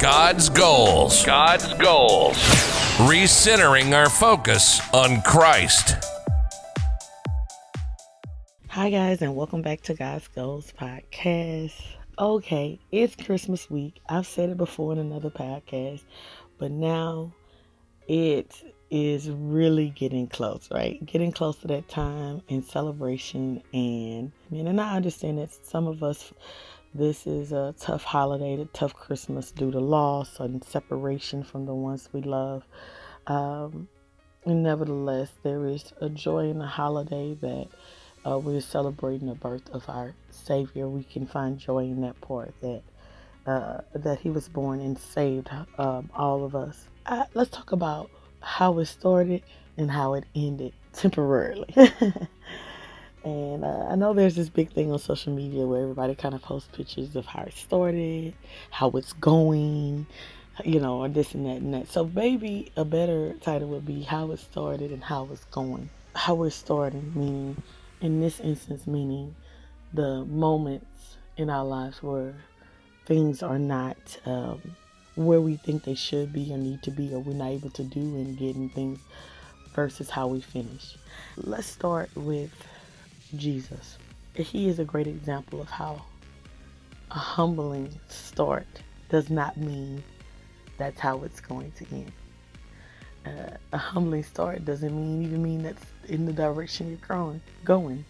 God's goals. God's goals. Recentering our focus on Christ. Hi, guys, and welcome back to God's Goals podcast. Okay, it's Christmas week. I've said it before in another podcast, but now it is really getting close, right? Getting close to that time in celebration. And, I mean, and I understand that some of us this is a tough holiday, a tough Christmas due to loss and separation from the ones we love. Um, and nevertheless, there is a joy in the holiday that uh, we're celebrating the birth of our Savior. We can find joy in that part that uh, that He was born and saved um, all of us. Let's talk about how it started and how it ended temporarily. And uh, I know there's this big thing on social media where everybody kind of posts pictures of how it started, how it's going, you know, or this and that and that. So maybe a better title would be how it started and how it's going. How we're starting, meaning, in this instance, meaning the moments in our lives where things are not um, where we think they should be or need to be, or we're not able to do and getting things versus how we finish. Let's start with Jesus. He is a great example of how a humbling start does not mean that's how it's going to end. Uh, a humbling start doesn't mean even mean that's in the direction you're growing, going.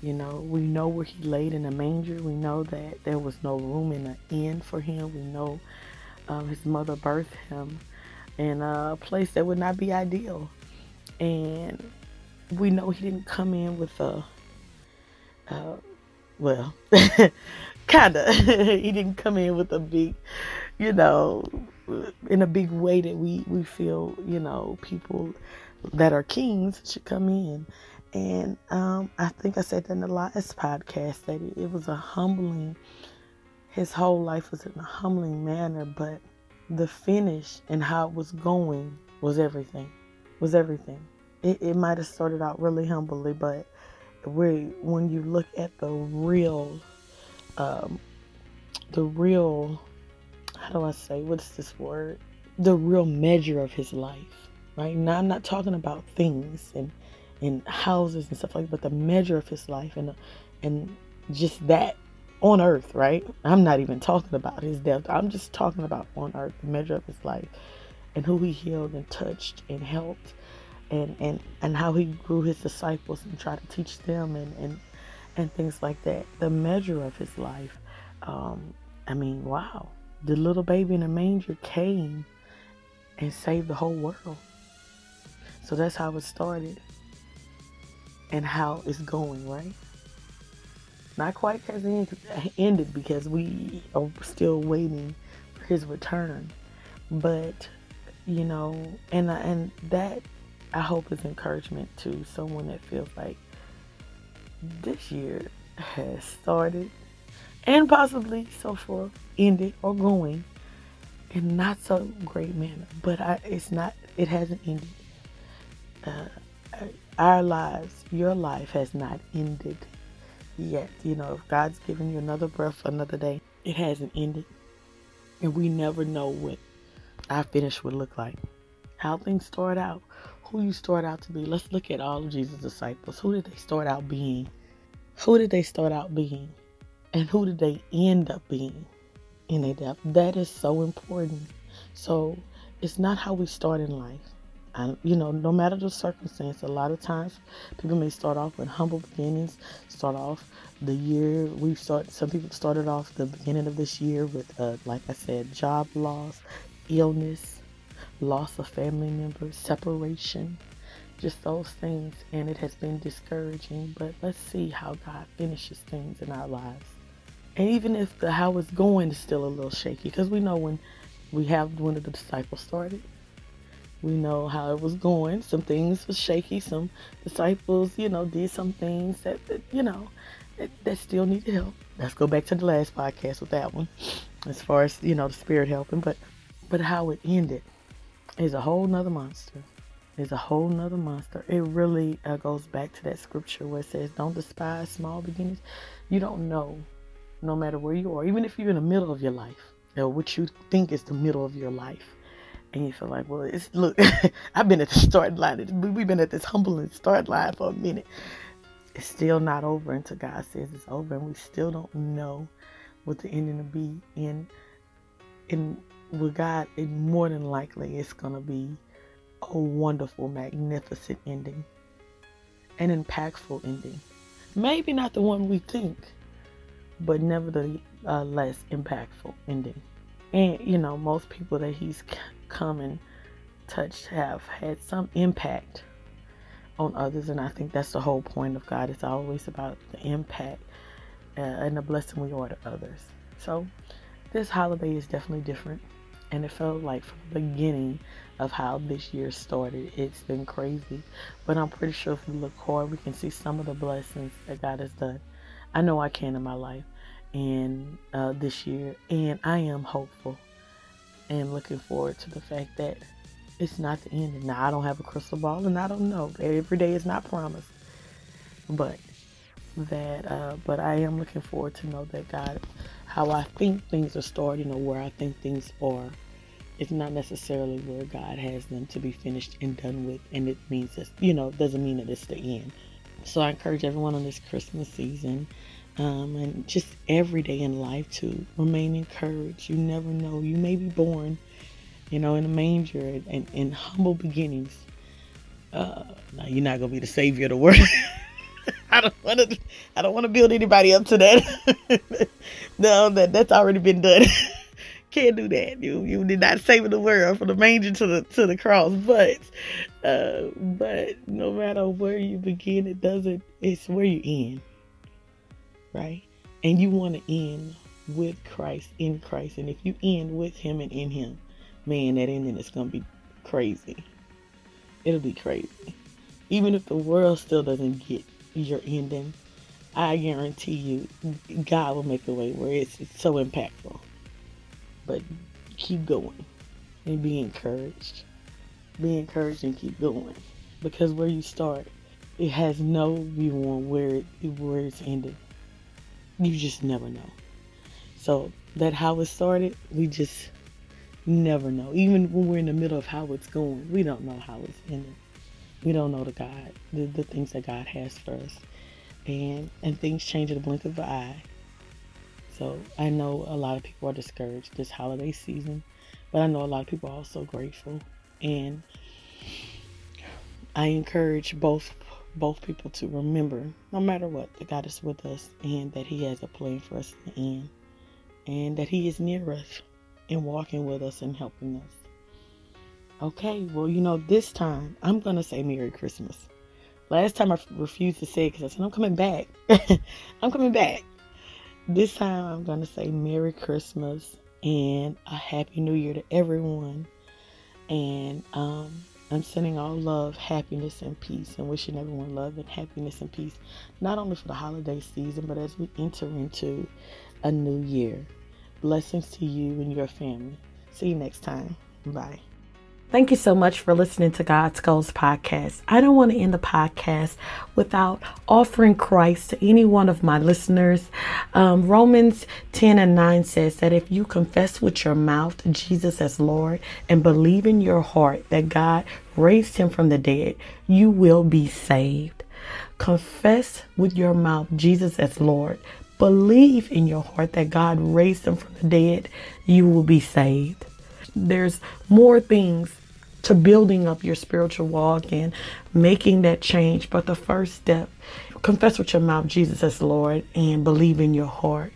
You know, we know where he laid in a manger. We know that there was no room in the inn for him. We know um, his mother birthed him in a place that would not be ideal. And we know he didn't come in with a well, kinda. he didn't come in with a big, you know, in a big way that we we feel, you know, people that are kings should come in. And um, I think I said that in the last podcast that it, it was a humbling. His whole life was in a humbling manner, but the finish and how it was going was everything. Was everything. It, it might have started out really humbly, but where when you look at the real um, the real how do I say what's this word? The real measure of his life right? Now I'm not talking about things and and houses and stuff like that but the measure of his life and and just that on earth right? I'm not even talking about his death. I'm just talking about on earth the measure of his life and who he healed and touched and helped and and and how he grew his disciples and tried to teach them and and and things like that. The measure of his life um, i mean wow. The little baby in the manger came and saved the whole world. So that's how it started and how it's going right? Not quite has ended because we are still waiting for his return but you know and and that I hope it's encouragement to someone that feels like this year has started and possibly so far ended or going in not so great manner. But I, it's not. It hasn't ended. Uh, our lives, your life has not ended yet. You know, if God's given you another breath, another day, it hasn't ended, and we never know what our finish would look like. How things start out who you start out to be. Let's look at all of Jesus' disciples. Who did they start out being? Who did they start out being? And who did they end up being in their death? That is so important. So it's not how we start in life. And, you know, no matter the circumstance, a lot of times people may start off with humble beginnings, start off the year. We've started, some people started off the beginning of this year with, uh, like I said, job loss, illness, loss of family members, separation, just those things. And it has been discouraging, but let's see how God finishes things in our lives. And even if the how it's going is still a little shaky, because we know when we have when the disciples started, we know how it was going. Some things were shaky. Some disciples, you know, did some things that, that you know, that, that still needed help. Let's go back to the last podcast with that one, as far as you know, the spirit helping. But but how it ended is a whole nother monster. Is a whole nother monster. It really uh, goes back to that scripture where it says, "Don't despise small beginnings." You don't know, no matter where you are, even if you're in the middle of your life, or what you think is the middle of your life. And you feel like, well, it's look, I've been at the start line. We've been at this humbling start line for a minute. It's still not over until God says it's over, and we still don't know what the ending will be. And and with God, it more than likely it's gonna be a wonderful, magnificent ending, an impactful ending. Maybe not the one we think, but nevertheless impactful ending. And you know, most people that He's come and touched have had some impact on others, and I think that's the whole point of God. It's always about the impact uh, and the blessing we are to others. So, this holiday is definitely different, and it felt like from the beginning of how this year started, it's been crazy. But I'm pretty sure if we look hard, we can see some of the blessings that God has done. I know I can in my life and uh, this year, and I am hopeful and looking forward to the fact that it's not the end. Now I don't have a crystal ball, and I don't know. Every day is not promised, but that. Uh, but I am looking forward to know that God, how I think things are starting, or where I think things are, it's not necessarily where God has them to be finished and done with, and it means that you know doesn't mean that it's the end. So I encourage everyone on this Christmas season um, and just every day in life to remain encouraged. You never know. You may be born, you know, in a manger and in humble beginnings. Uh, now you're not gonna be the savior of the world. I don't want to. I don't want to build anybody up to that. no, that that's already been done. Can't do that. You you did not save the world from the manger to the to the cross. But uh, but no matter where you begin, it doesn't. It's where you end right? And you want to end with Christ, in Christ. And if you end with Him and in Him, man, that ending is to be crazy. It'll be crazy. Even if the world still doesn't get your ending, I guarantee you, God will make a way where it's, it's so impactful. But keep going and be encouraged. Be encouraged and keep going. Because where you start, it has no view on where it, where it's ended you just never know. So that how it started, we just never know. Even when we're in the middle of how it's going, we don't know how it's ending. We don't know the God, the, the things that God has for us. And and things change in the blink of an eye. So I know a lot of people are discouraged this holiday season, but I know a lot of people are also grateful. And I encourage both both people to remember, no matter what, that God is with us and that He has a plan for us in the end, and that He is near us and walking with us and helping us. Okay, well, you know, this time I'm going to say Merry Christmas. Last time I refused to say it because I said, I'm coming back. I'm coming back. This time I'm going to say Merry Christmas and a Happy New Year to everyone. And um, I'm sending all love, happiness, and peace, and wishing everyone love and happiness and peace, not only for the holiday season, but as we enter into a new year. Blessings to you and your family. See you next time. Bye. Thank you so much for listening to God's Goals podcast. I don't want to end the podcast without offering Christ to any one of my listeners. Um, Romans 10 and 9 says that if you confess with your mouth Jesus as Lord and believe in your heart that God raised him from the dead, you will be saved. Confess with your mouth Jesus as Lord. Believe in your heart that God raised him from the dead, you will be saved there's more things to building up your spiritual walk and making that change. But the first step, confess with your mouth Jesus as Lord and believe in your heart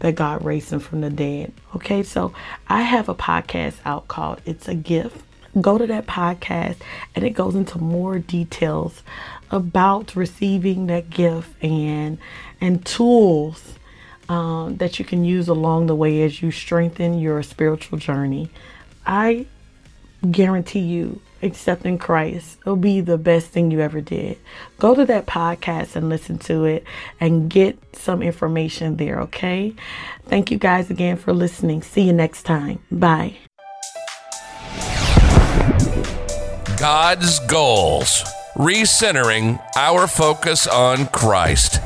that God raised him from the dead. Okay, so I have a podcast out called It's a Gift. Go to that podcast and it goes into more details about receiving that gift and and tools um, that you can use along the way as you strengthen your spiritual journey. I guarantee you accepting Christ will be the best thing you ever did. Go to that podcast and listen to it and get some information there, okay? Thank you guys again for listening. See you next time. Bye. God's goals, recentering our focus on Christ.